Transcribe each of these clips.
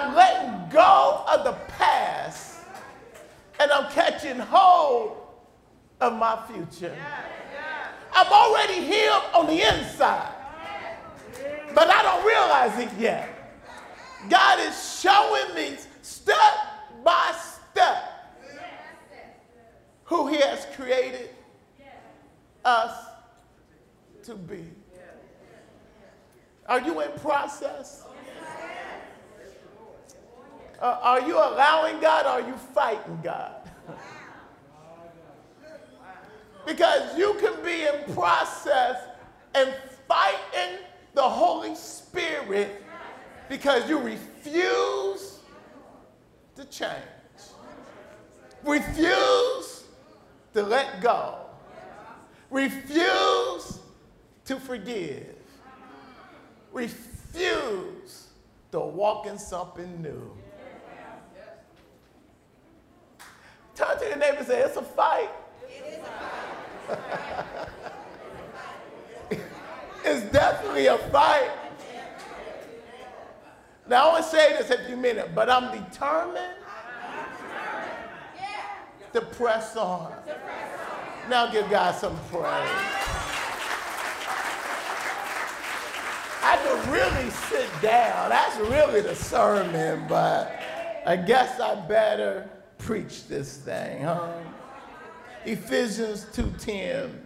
I'm letting go of the past and I'm catching hold of my future. I'm already healed on the inside, but I don't realize it yet. God is showing me step by step who He has created us to be. Are you in process? Uh, are you allowing God or are you fighting God? because you can be in process and fighting the Holy Spirit because you refuse to change. Refuse to let go. Refuse to forgive. Refuse to walk in something new. Turn to your neighbor and say, It's a fight. it's definitely a fight. Now, I to say this if you mean it, but I'm determined to press on. Now, give God some praise. I could really sit down. That's really the sermon, but I guess I better preach this thing, huh? Ephesians 2:10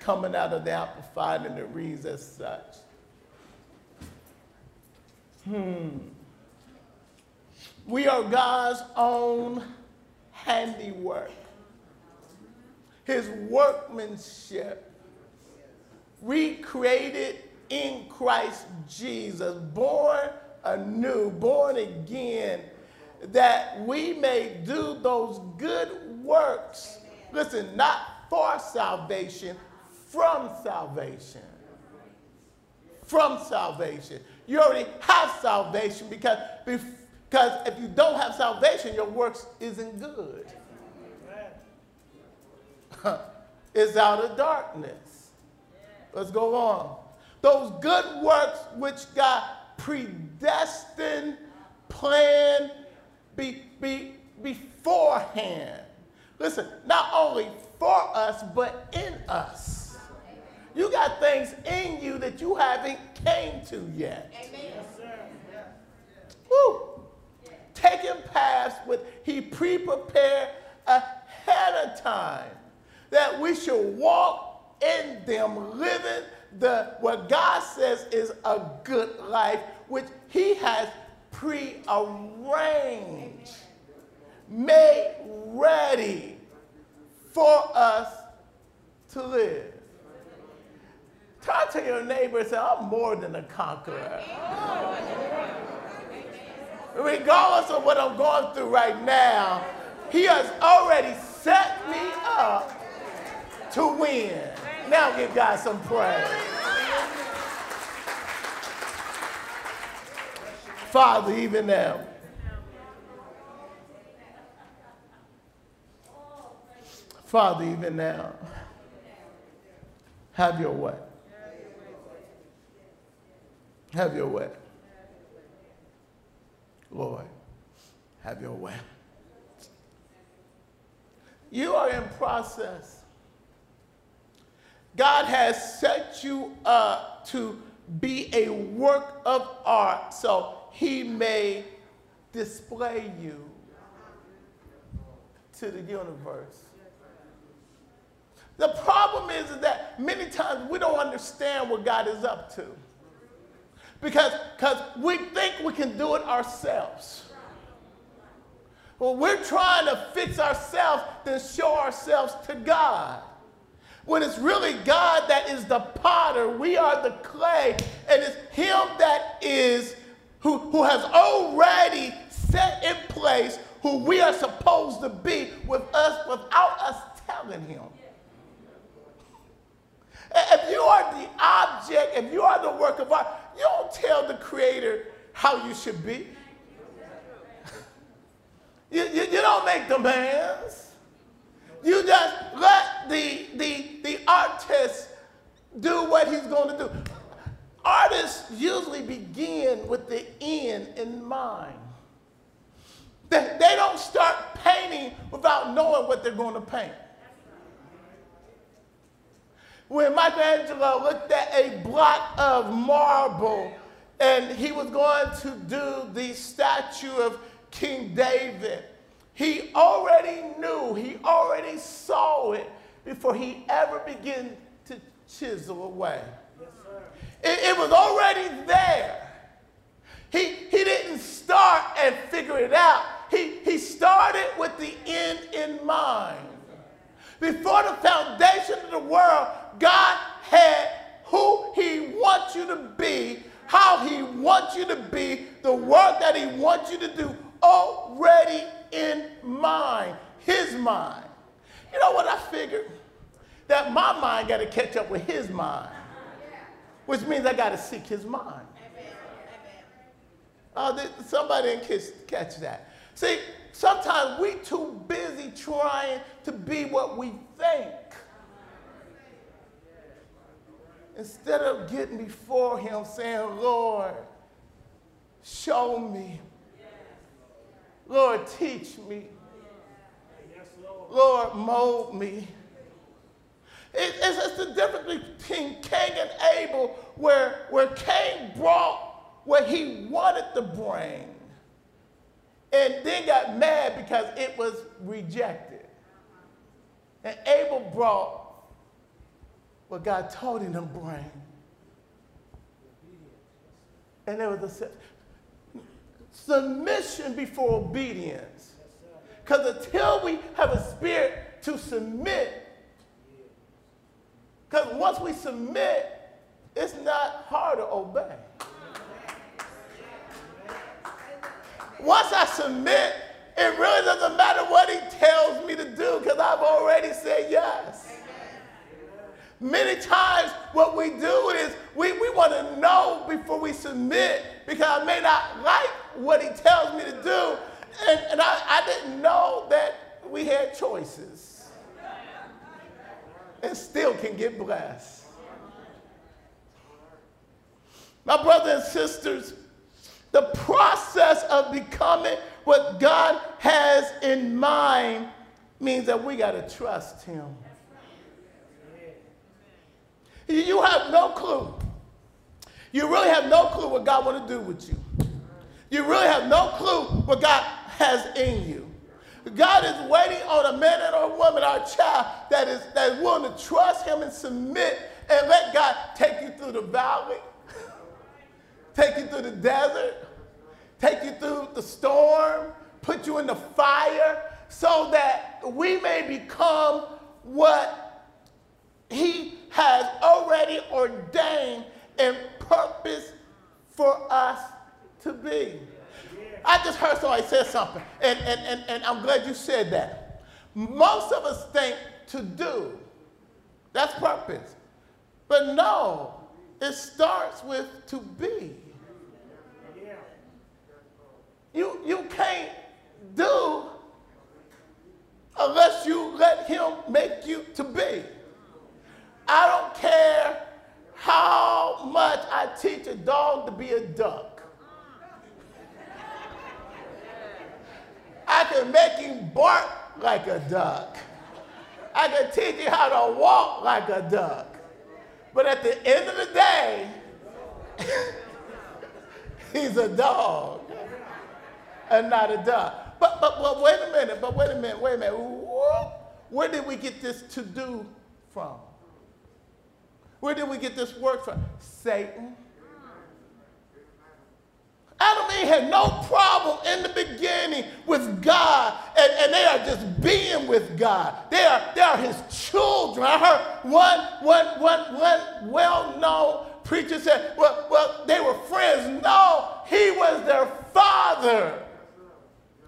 coming out of the Amplified and it reads as such. Hmm. We are God's own handiwork, His workmanship, recreated in Christ Jesus, born anew, born again, that we may do those good works. Listen, not for salvation, from salvation. From salvation. You already have salvation because, because if you don't have salvation, your works isn't good. it's out of darkness. Let's go on. Those good works which God predestined, planned be, be, beforehand. Listen, not only for us, but in us. You got things in you that you haven't came to yet. Amen. Woo. Taking paths with he pre-prepared ahead of time that we should walk in them, living the what God says is a good life, which He has prearranged, made ready for us to live. Talk to your neighbor and say, I'm more than a conqueror. Regardless of what I'm going through right now, He has already set me up to win. Now give God some praise. Father, even now. Father, even now. Have your way. Have your way. Lord, have your way. You are in process. God has set you up to be a work of art so he may display you to the universe. The problem is, is that many times we don't understand what God is up to because because we think we can do it ourselves. Well, we're trying to fix ourselves, then show ourselves to God. When it's really God that is the potter, we are the clay, and it's Him that is who, who has already set in place who we are supposed to be with us without us telling Him. If you are the object, if you are the work of art, you don't tell the creator how you should be. you, you, you don't make demands. You just let the, the, the artist do what he's going to do. Artists usually begin with the end in mind. They, they don't start painting without knowing what they're going to paint. When Michelangelo looked at a block of marble and he was going to do the statue of King David, he already knew, he already saw it before he ever began to chisel away. It, it was already there. He, he didn't start and figure it out. He, he started with the end in mind. Before the foundation of the world, God had who He wants you to be, how He wants you to be, the work that He wants you to do already in mind, His mind. You know what I figured? That my mind got to catch up with His mind, which means I got to seek His mind. Oh, somebody didn't catch that. See, sometimes we too busy trying to be what we think. Instead of getting before him saying, Lord, show me. Lord, teach me. Lord, mold me. It, it's just the difference between Cain and Abel, where, where Cain brought what he wanted to bring and then got mad because it was rejected. And Abel brought what God told him to bring. And there was a submission before obedience. Because until we have a spirit to submit, because once we submit, it's not hard to obey. Once I submit, it really doesn't matter what he tells me to do because I've already said yes. Many times, what we do is we, we want to know before we submit because I may not like what he tells me to do. And, and I, I didn't know that we had choices and still can get blessed. My brothers and sisters, the process of becoming what God has in mind means that we got to trust Him. You have no clue. You really have no clue what God want to do with you. You really have no clue what God has in you. God is waiting on a man or a woman a child that is, that is willing to trust Him and submit and let God take you through the valley, take you through the desert, take you through the storm, put you in the fire, so that we may become what He has already ordained and purpose for us to be. I just heard somebody say something, and, and, and, and I'm glad you said that. Most of us think to do, that's purpose. But no, it starts with to be. You, you can't do unless you let him make you to be. I don't care how much I teach a dog to be a duck. I can make him bark like a duck. I can teach you how to walk like a duck. But at the end of the day, he's a dog and not a duck. But, but, but wait a minute, but wait a minute, wait a minute. Where did we get this to do from? Where did we get this word from? Satan. Adam and Eve had no problem in the beginning with God, and, and they are just being with God. They are, they are his children. I heard one, one, one, one well-known preacher said, well, well, they were friends. No, he was their father.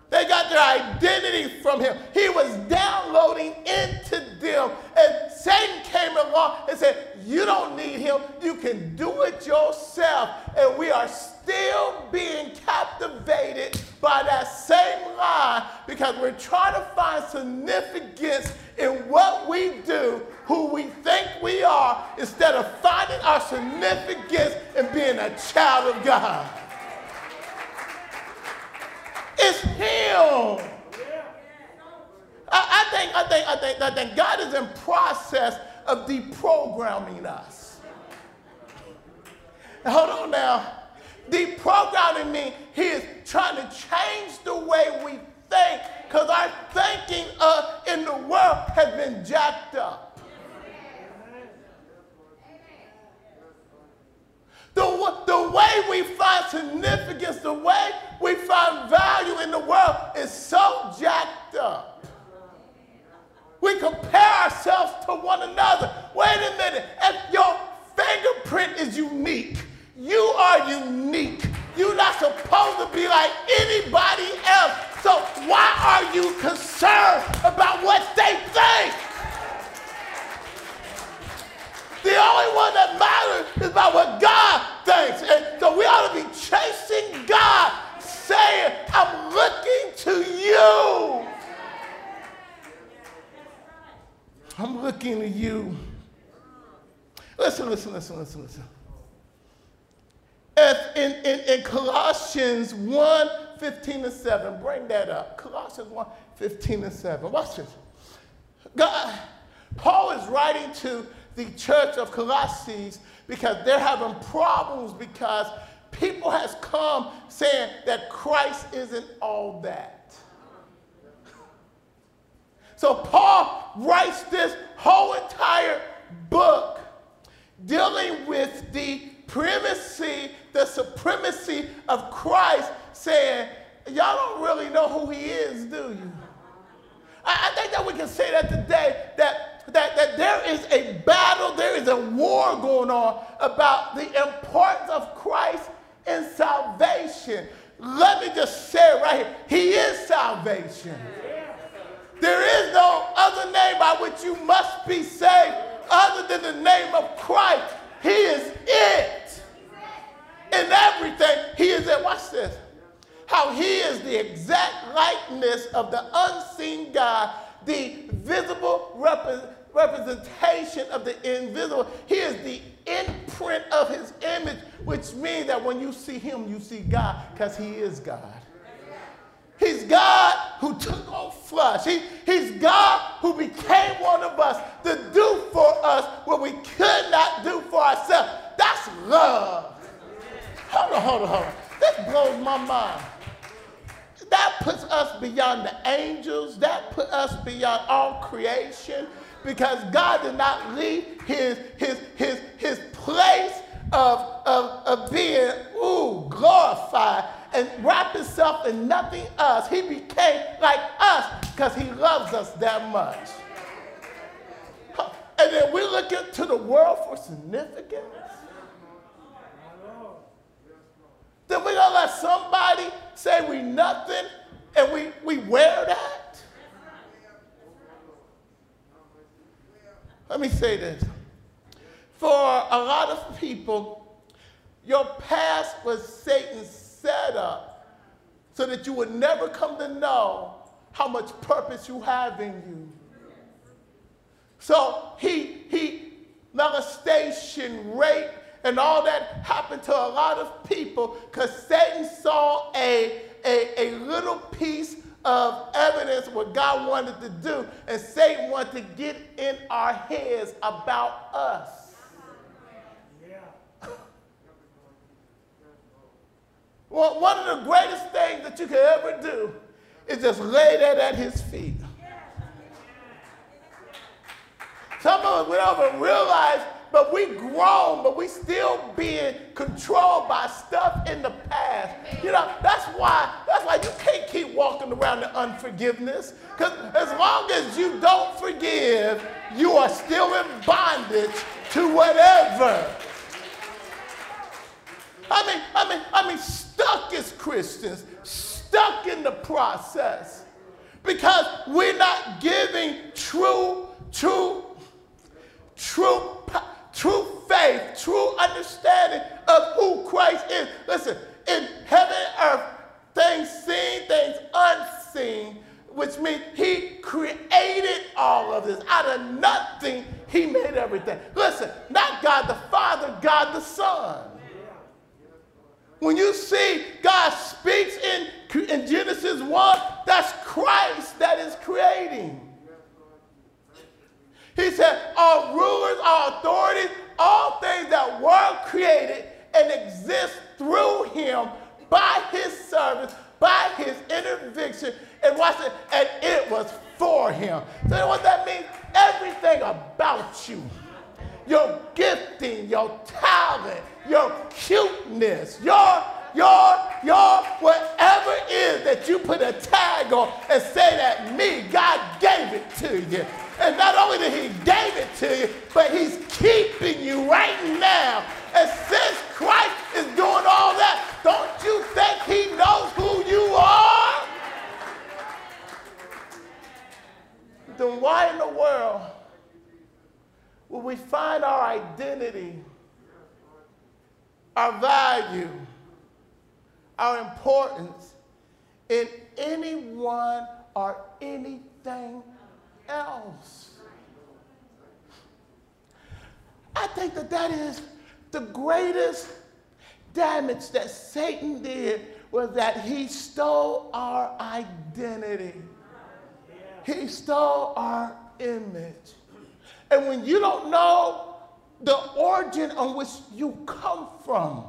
They got their identity from him. He was downloading into them. And Satan came along and said, You don't need him. You can do it yourself. And we are still being captivated by that same lie because we're trying to find significance in what we do, who we think we are, instead of finding our significance in being a child of God. It's Him. I, I, think, I think, I think, I think God is in process of deprogramming us. Hold on now. Deprogramming means He is trying to change the way we think because our thinking uh, in the world has been jacked up. The, way we find significance, the way we find value in the world is so jacked up. We compare ourselves to one another. Wait a minute. If your fingerprint is unique, you are unique. You're not supposed to be like anybody else. So why are you concerned about what they think? The only one that matters is about what God thinks. And so we ought to be chasing God, saying, I'm looking to you. I'm looking to you. Listen, listen, listen, listen, listen. If in, in, in Colossians 1 15 and 7, bring that up. Colossians 1 15 and 7. Watch this. God, Paul is writing to the church of Colossae because they're having problems because people has come saying that Christ isn't all that. So Paul writes this whole entire book dealing with the primacy, the supremacy of Christ, saying, Y'all don't really know who he is, do you? I, I think that we can say that today that that, that there is a battle, there is a war going on about the importance of Christ in salvation. Let me just say it right here He is salvation. There is no other name by which you must be saved other than the name of Christ. He is it. In everything, He is it. Watch this. How He is the exact likeness of the unseen God, the visible representation representation of the invisible. He is the imprint of his image, which means that when you see him, you see God because he is God. He's God who took on flesh. He, he's God who became one of us to do for us what we could not do for ourselves. That's love. Hold on, hold on, hold on. This blows my mind. That puts us beyond the angels. That put us beyond all creation because God did not leave his, his, his, his place of, of, of being, ooh, glorified and wrap himself in nothing else. He became like us because he loves us that much. And then we look into the world for significance. Then we're going to let somebody say we nothing and we, we wear that? Let me say this. For a lot of people, your past was Satan's setup so that you would never come to know how much purpose you have in you. So he, he, molestation, rape, and all that happened to a lot of people because Satan saw a, a, a little piece of evidence what God wanted to do, and Satan wanted to get in our heads about us. well, one of the greatest things that you can ever do is just lay that at his feet. Some of us, we don't even realize but we grown, but we still being controlled by stuff in the past. You know, that's why, that's why you can't keep walking around the unforgiveness. Because as long as you don't forgive, you are still in bondage to whatever. I mean, I mean, I mean, stuck as Christians, stuck in the process. Because we're not giving true, true, true true faith, true understanding of who Christ is. Listen, in heaven earth, things seen, things unseen, which means he created all of this. Out of nothing, he made everything. Listen, not God the Father, God the Son. When you see God speaks in, in Genesis 1, that's Christ that is creating. He said, all rulers, all authorities, all things that were created and exist through him by his service, by his intervention. And watch it, and it was for him. So you know what that means? Everything about you. Your gifting, your talent, your cuteness, your your, your, whatever it is that you put a tag on and say that me, God gave it to you. And not only did he gave it to you, but he's keeping you right now. And since Christ is doing all that, don't you think he knows who you are? Then why in the world will we find our identity, our value, our importance in anyone or anything else. I think that that is the greatest damage that Satan did was that he stole our identity. He stole our image. And when you don't know the origin on which you come from,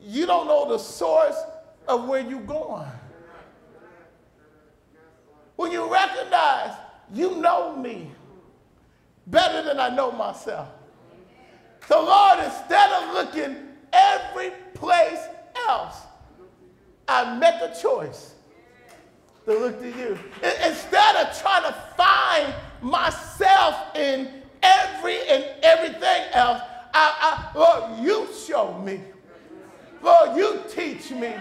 you don't know the source of where you're going. When you recognize you know me better than I know myself. So, Lord, instead of looking every place else, I make a choice to look to you. Instead of trying to find myself in every and everything else, I, I, Lord, you show me. Lord, you teach me.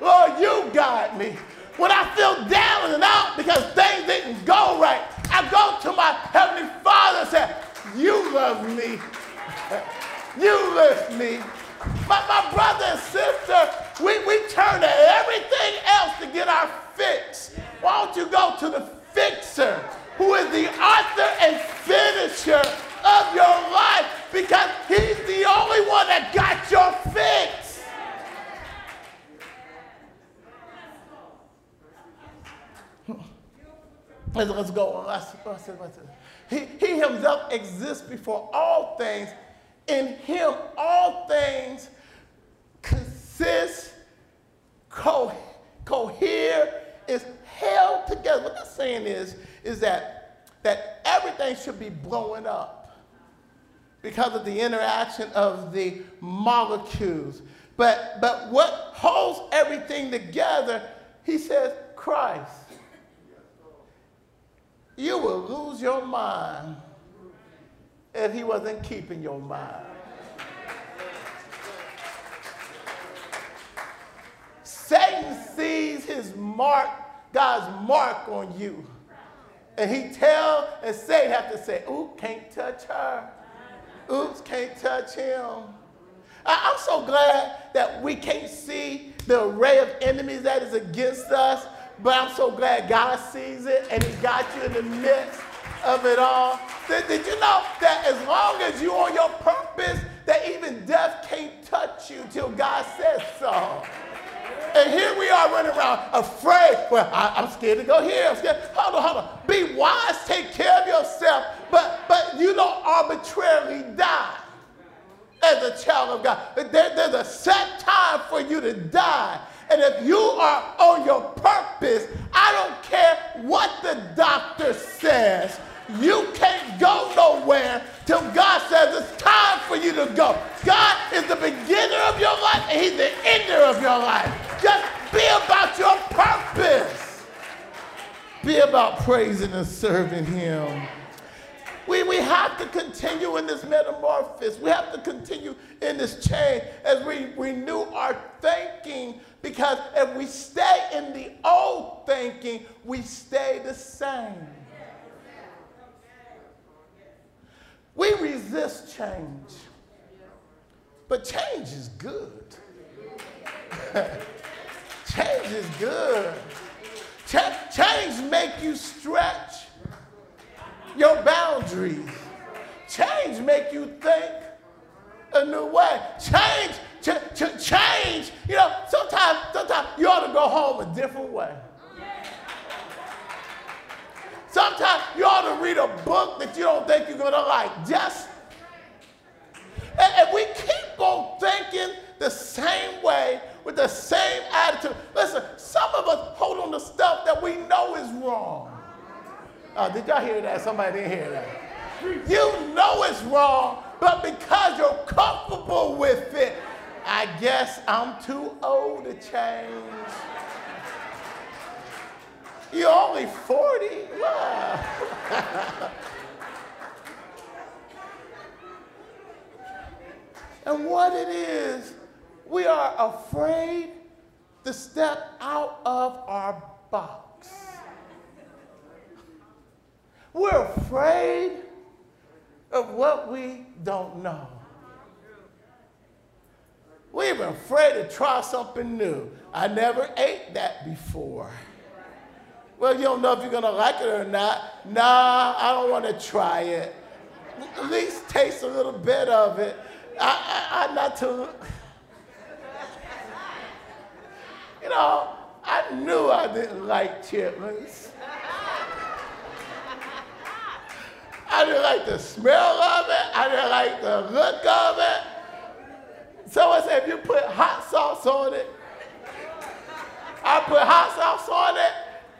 Lord, you guide me. When I feel down and out because things didn't go right, I go to my Heavenly Father and say, You love me. you lift me. But my brother and sister, we, we turn to everything else to get our fix. Why don't you go to the fixer, who is the author and finisher of your life, because he's the only one that got your fix. Let's, let's go. Let's, let's, let's, he, he himself exists before all things. In him, all things consist, co- cohere, is held together. What that's saying is, is that, that everything should be blowing up because of the interaction of the molecules. But, but what holds everything together, he says, Christ you will lose your mind if he wasn't keeping your mind. Satan sees his mark, God's mark on you. And he tell, and Satan have to say, ooh, can't touch her. Oops, can't touch him. I, I'm so glad that we can't see the array of enemies that is against us but I'm so glad God sees it and He got you in the midst of it all. Did, did you know that as long as you're on your purpose, that even death can't touch you till God says so? And here we are running around afraid. Well, I, am scared to go here. I'm scared. Hold on, hold on. Be wise, take care of yourself, but, but you don't arbitrarily die as a child of God. There, there's a set time for you to die. And if you are on your purpose, I don't care what the doctor says. You can't go nowhere till God says it's time for you to go. God is the beginner of your life and He's the ender of your life. Just be about your purpose. Be about praising and serving Him. We, we have to continue in this metamorphosis. We have to continue in this change as we renew our thinking because if we stay in the old thinking, we stay the same. We resist change, but change is good. change is good. Ch- change make you stretch your boundaries. Change make you think a new way. Change to, change. You know, sometimes, sometimes you ought to go home a different way. Sometimes you ought to read a book that you don't think you're going to like. Just, and, and we keep on thinking the same way with the same attitude. Listen, some of us hold on to stuff that we know is wrong. Oh, did y'all hear that? Somebody didn't hear that. You know it's wrong, but because you're comfortable with it, I guess I'm too old to change. You're only 40. Wow. and what it is, we are afraid to step out of our box. We're afraid of what we don't know. We're even afraid to try something new. I never ate that before. Well, you don't know if you're to like it or not. Nah, I don't want to try it. At least taste a little bit of it. I, I, I'm not too. You know, I knew I didn't like chitlins. I didn't like the smell of it. I didn't like the look of it. Someone said, if you put hot sauce on it, I put hot sauce on it,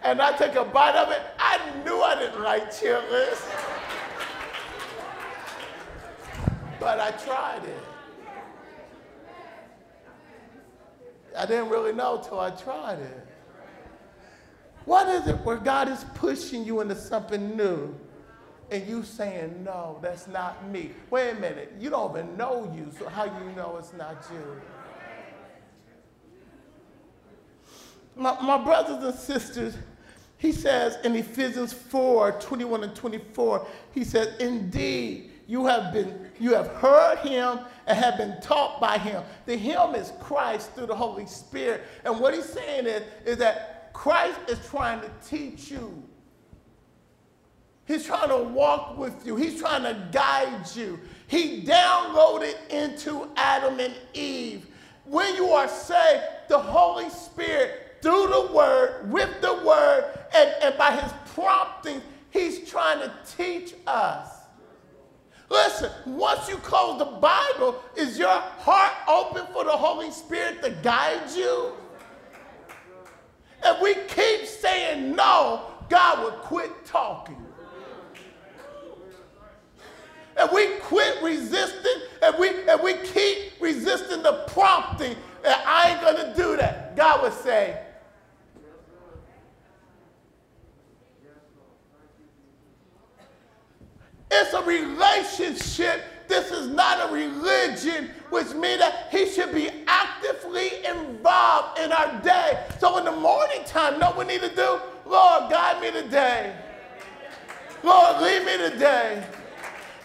and I took a bite of it. I knew I didn't like chitlins. but I tried it. I didn't really know till I tried it. What is it where God is pushing you into something new and you saying, no, that's not me? Wait a minute, you don't even know you, so how you know it's not you? My, my brothers and sisters, he says in Ephesians 4 21 and 24, he says, Indeed, you have been you have heard him and have been taught by him. The him is Christ through the Holy Spirit. And what he's saying is, is that Christ is trying to teach you. He's trying to walk with you. He's trying to guide you. He downloaded into Adam and Eve. When you are saved, the Holy Spirit through the word, with the word, and, and by his prompting, he's trying to teach us. Listen, once you close the Bible, is your heart open for the Holy Spirit to guide you? If we keep saying no, God will quit talking. If we quit resisting, and we, if we keep resisting the prompting, that I ain't going to do that, God would say, It's a relationship. This is not a religion, which means that he should be actively involved in our day. So in the morning time, know what we need to do? Lord, guide me today. Lord, lead me today.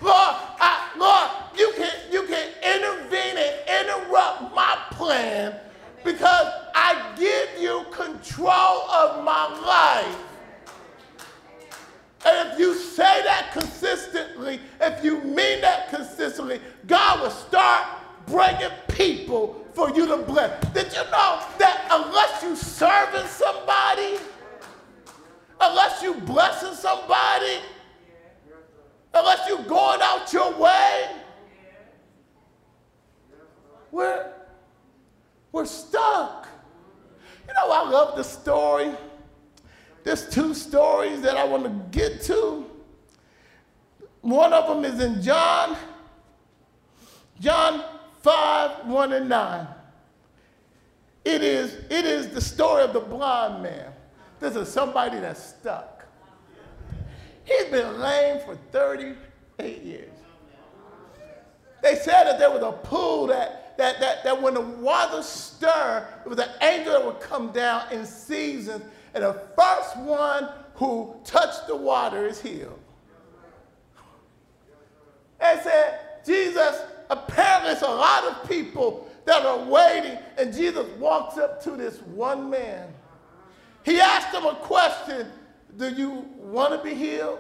Lord, I, Lord, you can, you can intervene and interrupt my plan because I give you control of my life. And if you say that consistently, if you mean that consistently, God will start bringing people for you to bless. Did you know that unless you serving somebody, unless you blessing somebody, unless you're going out your way, we're, we're stuck. You know, I love the story there's two stories that I want to get to. One of them is in John, John 5, 1 and 9. It is, it is the story of the blind man. This is somebody that's stuck. He's been lame for 38 years. They said that there was a pool that, that, that, that when the water stirred, it was an angel that would come down in seasons and the first one who touched the water is healed. And said, Jesus, apparently there's a lot of people that are waiting, and Jesus walks up to this one man. He asked him a question Do you want to be healed?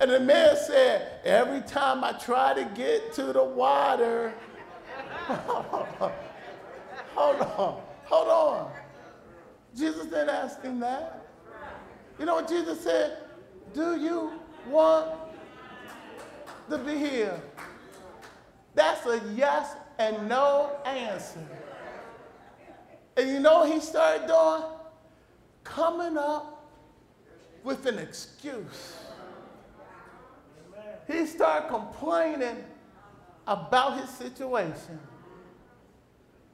And the man said, Every time I try to get to the water, hold on, hold on. Jesus didn't ask him that. You know what Jesus said? Do you want to be healed? That's a yes and no answer. And you know what he started doing? Coming up with an excuse. He started complaining about his situation.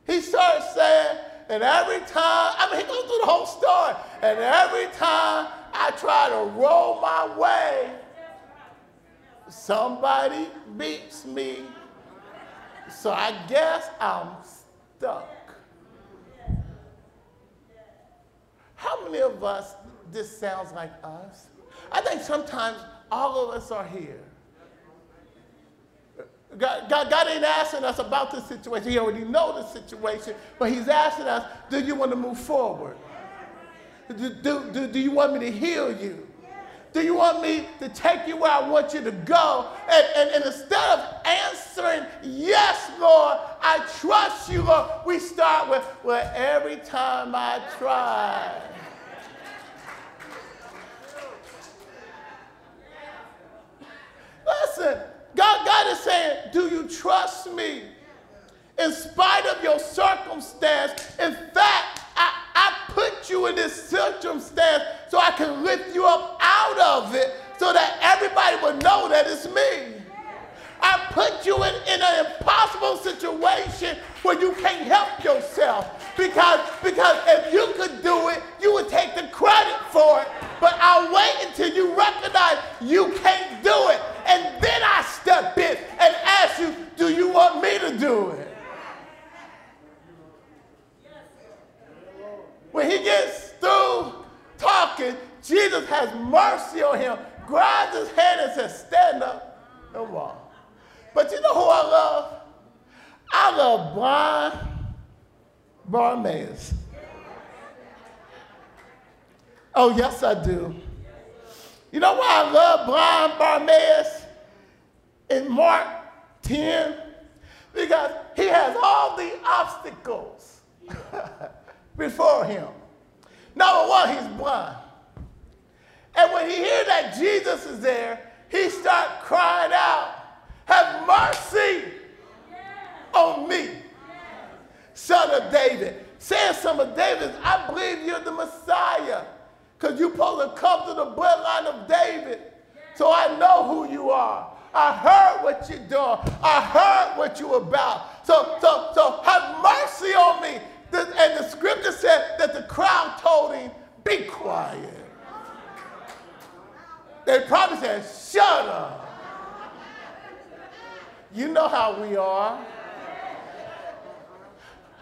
He started saying, and every time, I mean, he goes through the whole story, and every time I try to roll my way, somebody beats me. So I guess I'm stuck. How many of us, this sounds like us? I think sometimes all of us are here. God, God, God, ain't asking us about the situation. He already know the situation, but he's asking us, do you want to move forward? Do, do, do, do you want me to heal you? Do you want me to take you where I want you to go? And, and, and instead of answering, yes, Lord, I trust you, Lord, we start with, well, every time I try. Listen, God, God is saying, Do you trust me? In spite of your circumstance, in fact, I, I put you in this circumstance so I can lift you up out of it so that everybody will know that it's me. I put you in, in an impossible situation where you can't help yourself. Because, because if you could do it, you would take the credit for it. But I'll wait until you recognize you can't do it. And then I step in and ask you, do you want me to do it? When he gets through talking, Jesus has mercy on him, grabs his hand and says, stand up and walk. But you know who I love? I love blind Bartimaeus. Oh, yes, I do. You know why I love blind Bartimaeus in Mark 10? Because he has all the obstacles before him. Number one, he's blind. And when he hears that Jesus is there, he starts crying out, have mercy on me, son of David. Saying son of David, I believe you're the Messiah because you're supposed to come to the bloodline of David. So I know who you are. I heard what you're doing. I heard what you're about. So, so, so have mercy on me. and the scripture said that the crowd told him, be quiet. They probably said, shut up. You know how we are.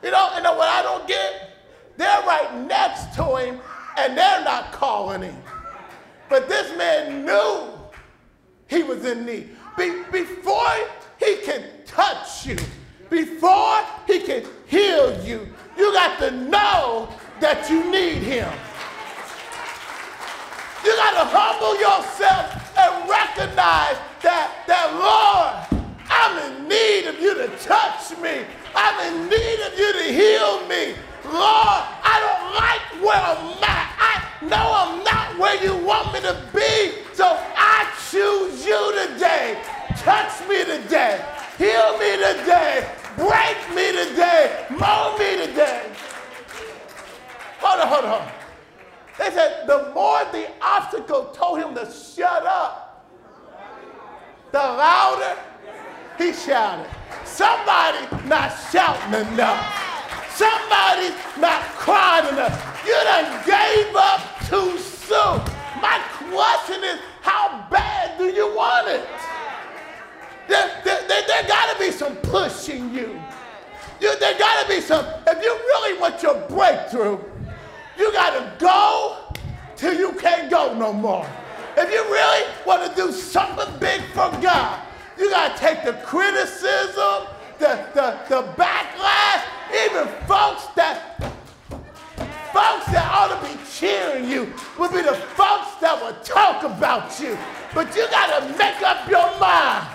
You know, and what I don't get, they're right next to him and they're not calling him. But this man knew he was in need. Be- before he can touch you, before he can heal you, you got to know that you need him. You got to humble yourself and recognize that, that Lord, I'm in need of you to touch me. I'm in need of you to heal me. Lord, I don't like where I'm at. I know I'm not where you want me to be. So I choose you today. Touch me today. Heal me today. Break me today. Mold me today. Hold on, hold on. They said the more the obstacle told him to shut up, the louder he shouted. Somebody not shouting enough. Somebody's not crying enough. You done gave up too soon. My question is, how bad do you want it? There, there, there, there got to be some pushing you. you there got to be some, if you really want your breakthrough, you got to go till you can't go no more. If you really want to do something big for God, you got to take the criticism, the, the, the backlash, even folks that folks that ought to be cheering you will be the folks that will talk about you. But you got to make up your mind.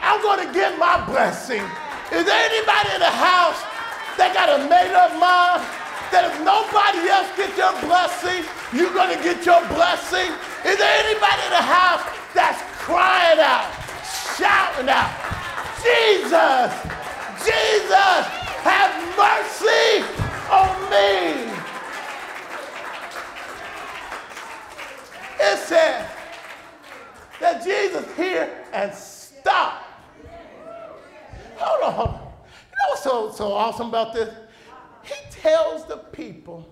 I'm going to get my blessing. Is there anybody in the house that got a made up mind that if nobody else gets your blessing, you're going to get your blessing? Is there anybody in the house that's crying out? shouting out, Jesus, Jesus, have mercy on me. It said that Jesus here and stop. Hold on, hold on. You know what's so, so awesome about this? He tells the people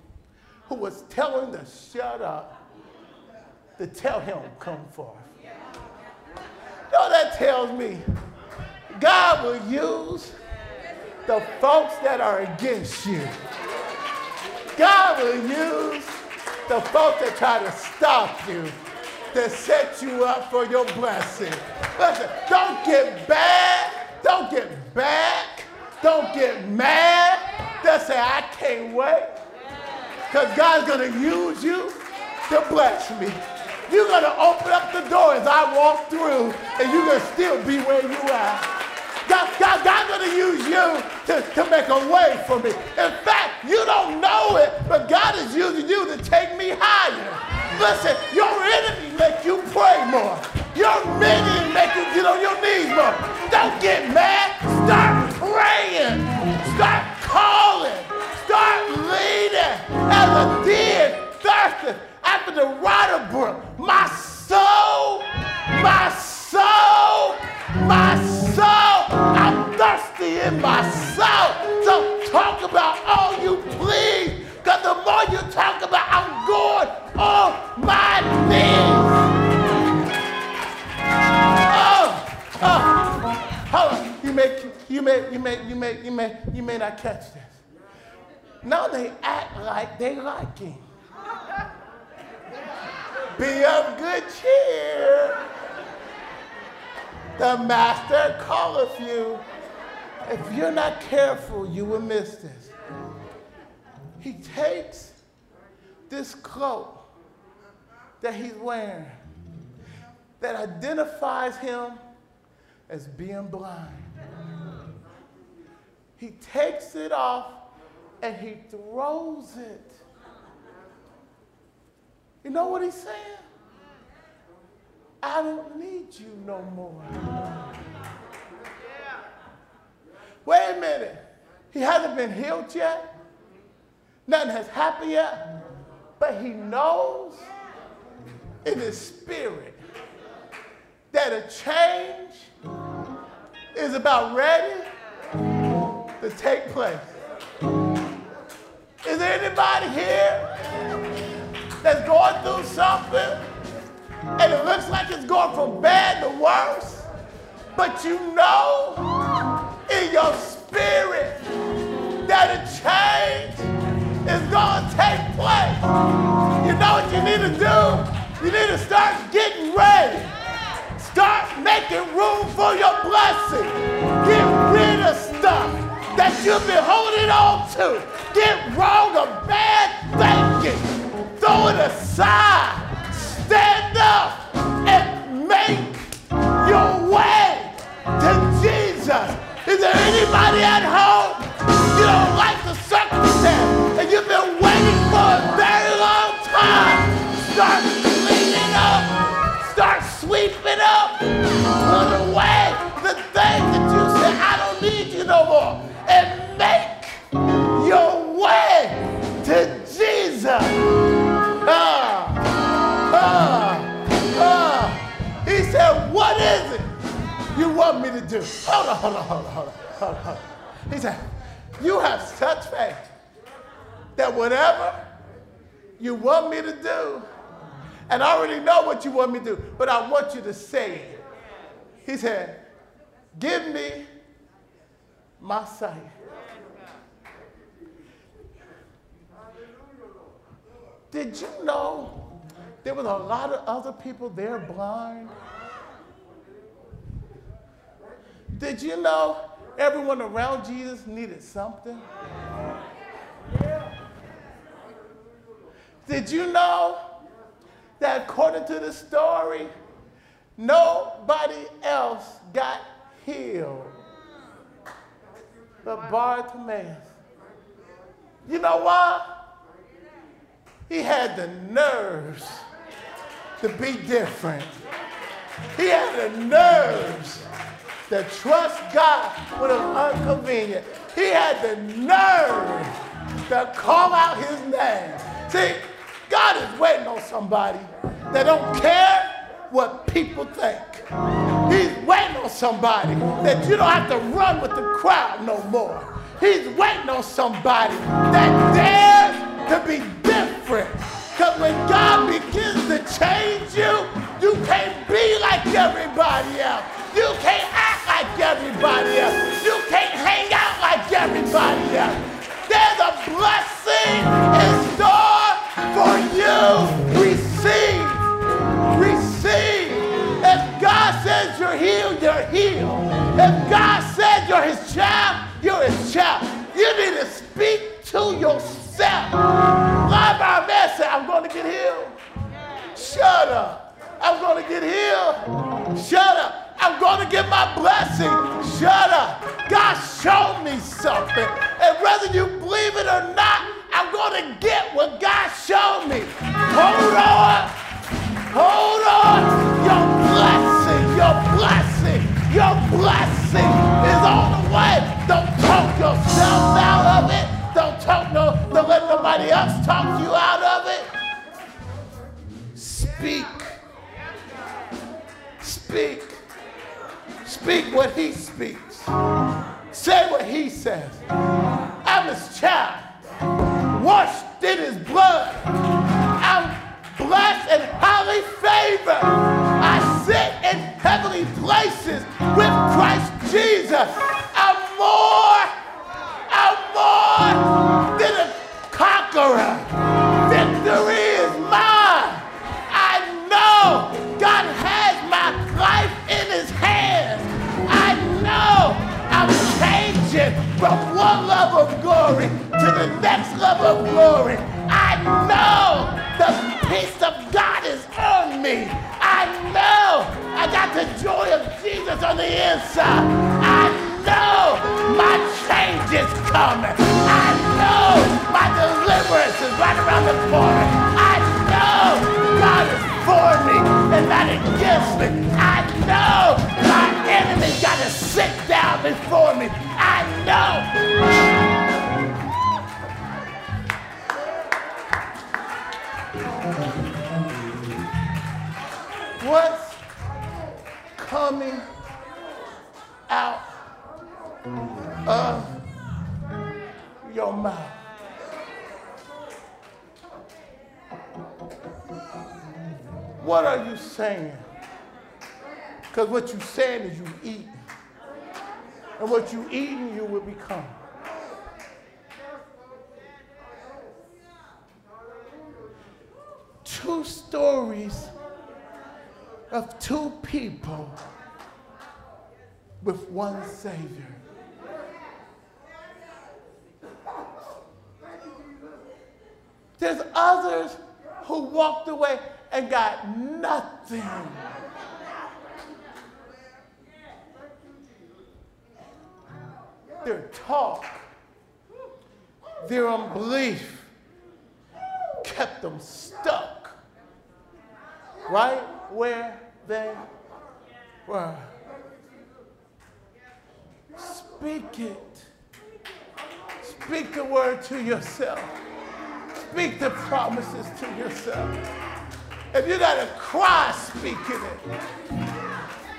who was telling to shut up to tell him come forth. You know that tells me? God will use the folks that are against you. God will use the folks that try to stop you to set you up for your blessing. Listen, don't get bad. Don't get back. Don't get mad. Just say, I can't wait. Because God's going to use you to bless me. You're going to open up the door as I walk through, and you're going to still be where you are. God, God, God's going to use you to, to make a way for me. In fact, you don't know it, but God is using you to take me higher. Listen, your enemy make you pray more. Your minion make you get on your knees more. Don't get mad. Start praying. Start calling. Start leading as a deer thirsty after the water brook. My thirsty in my soul. So talk about all you please. Because the more you talk about, I'm going on my knees. Oh, oh, hold on. You may, you may, you may, you may, you may, you may not catch this. Now they act like they like him. Be of good cheer. The master calleth you. If you're not careful, you will miss this. He takes this cloak that he's wearing that identifies him as being blind. He takes it off and he throws it. You know what he's saying? I don't need you no more. Wait a minute. He hasn't been healed yet. Nothing has happened yet. But he knows in his spirit that a change is about ready to take place. Is there anybody here that's going through something and it looks like it's going from bad to worse, but you know in your spirit that a change is going to take place? You know what you need to do? You need to start getting ready. Start making room for your blessing. Get rid of stuff that you've been holding on to. Get rid of bad thinking. Throw it aside. Stand up and make Is there anybody at home? You don't like the circumstance and you've been waiting for a very long time. Start cleaning up. Start sweeping up. Put away the things that you said, I don't need you no more. And make your way to Jesus. Ah, ah, ah. He said, What is it you want me to do? Hold on, hold on, hold on, hold on, hold on. Hold on. He said, You have such faith that whatever you want me to do, and I already know what you want me to do, but I want you to say it. He said, Give me my sight. Did you know there was a lot of other people there blind? Did you know everyone around Jesus needed something? Did you know that according to the story, nobody else got healed but Bartimaeus? You know why? He had the nerves to be different. He had the nerves to trust God when it was inconvenient. He had the nerve to call out his name. See, God is waiting on somebody that don't care what people think. He's waiting on somebody that you don't have to run with the crowd no more. He's waiting on somebody that dares to be different. Because when God begins to change you, you can't be like everybody else. You can't like everybody else. You can't hang out like everybody else. There's a blessing in store for you. Receive. Receive. If God says you're healed, you're healed. If God says you're his child, you're his child. You need to speak to yourself. Live our man said, I'm going to get healed. Shut up. I'm going to get healed. Shut up. I'm going to get my blessing. Shut up. God showed me something. And whether you believe it or not, I'm going to get what God showed me. Hold on. Hold on. Your blessing, your blessing, your blessing is on the way. Don't talk yourself out of it. Don't talk no, don't let nobody else talk you out of it. Speak. Speak. Speak what he speaks. Say what he says. I'm his child, washed in his blood. I'm blessed and highly favored. I sit in heavenly places with Christ Jesus. I'm more, to the next level of glory. I know the peace of God is on me. I know I got the joy of Jesus on the inside. I know my change is coming. I know my deliverance is right around the corner. I know God is for me and not against me. I know my enemy got to sit down before me. I know. What's coming out of your mouth? What are you saying? Because what you're saying is you eat. And what you eating, you will become. Two stories of two people with one Savior. There's others who walked away and got nothing. Their talk, their unbelief kept them stuck right where they were. Speak it. Speak the word to yourself. Speak the promises to yourself. If you got to cry speaking it,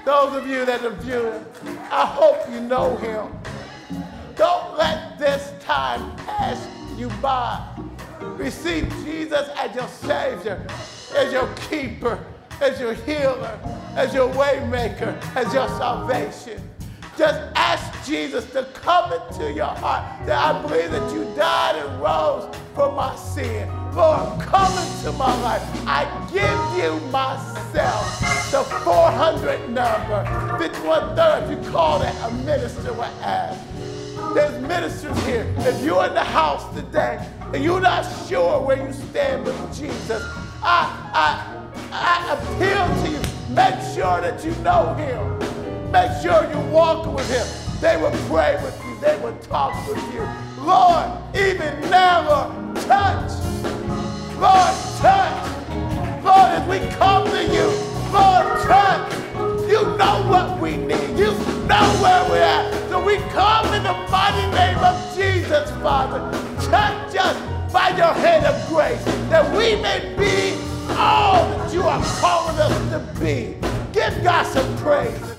those of you that are viewing, I hope you know him. Don't let this time pass you by. Receive Jesus as your Savior, as your keeper, as your healer, as your waymaker, as your salvation. Just ask Jesus to come into your heart. That I believe that you died and rose for my sin. Lord, come into my life. I give you myself. The 400 number. 5130, if you call that, a minister will ask. There's ministers here. If you're in the house today and you're not sure where you stand with Jesus, I, I, I appeal to you. Make sure that you know him. Make sure you walk with him. They will pray with you. They will talk with you. Lord, even now, Lord, touch. Lord, touch. Lord, as we come to you, Lord, touch. You know what we need. You know where we're at. So we come in the mighty name of Jesus, Father. Touch us by your hand of grace, that we may be all that you are calling us to be. Give God some praise.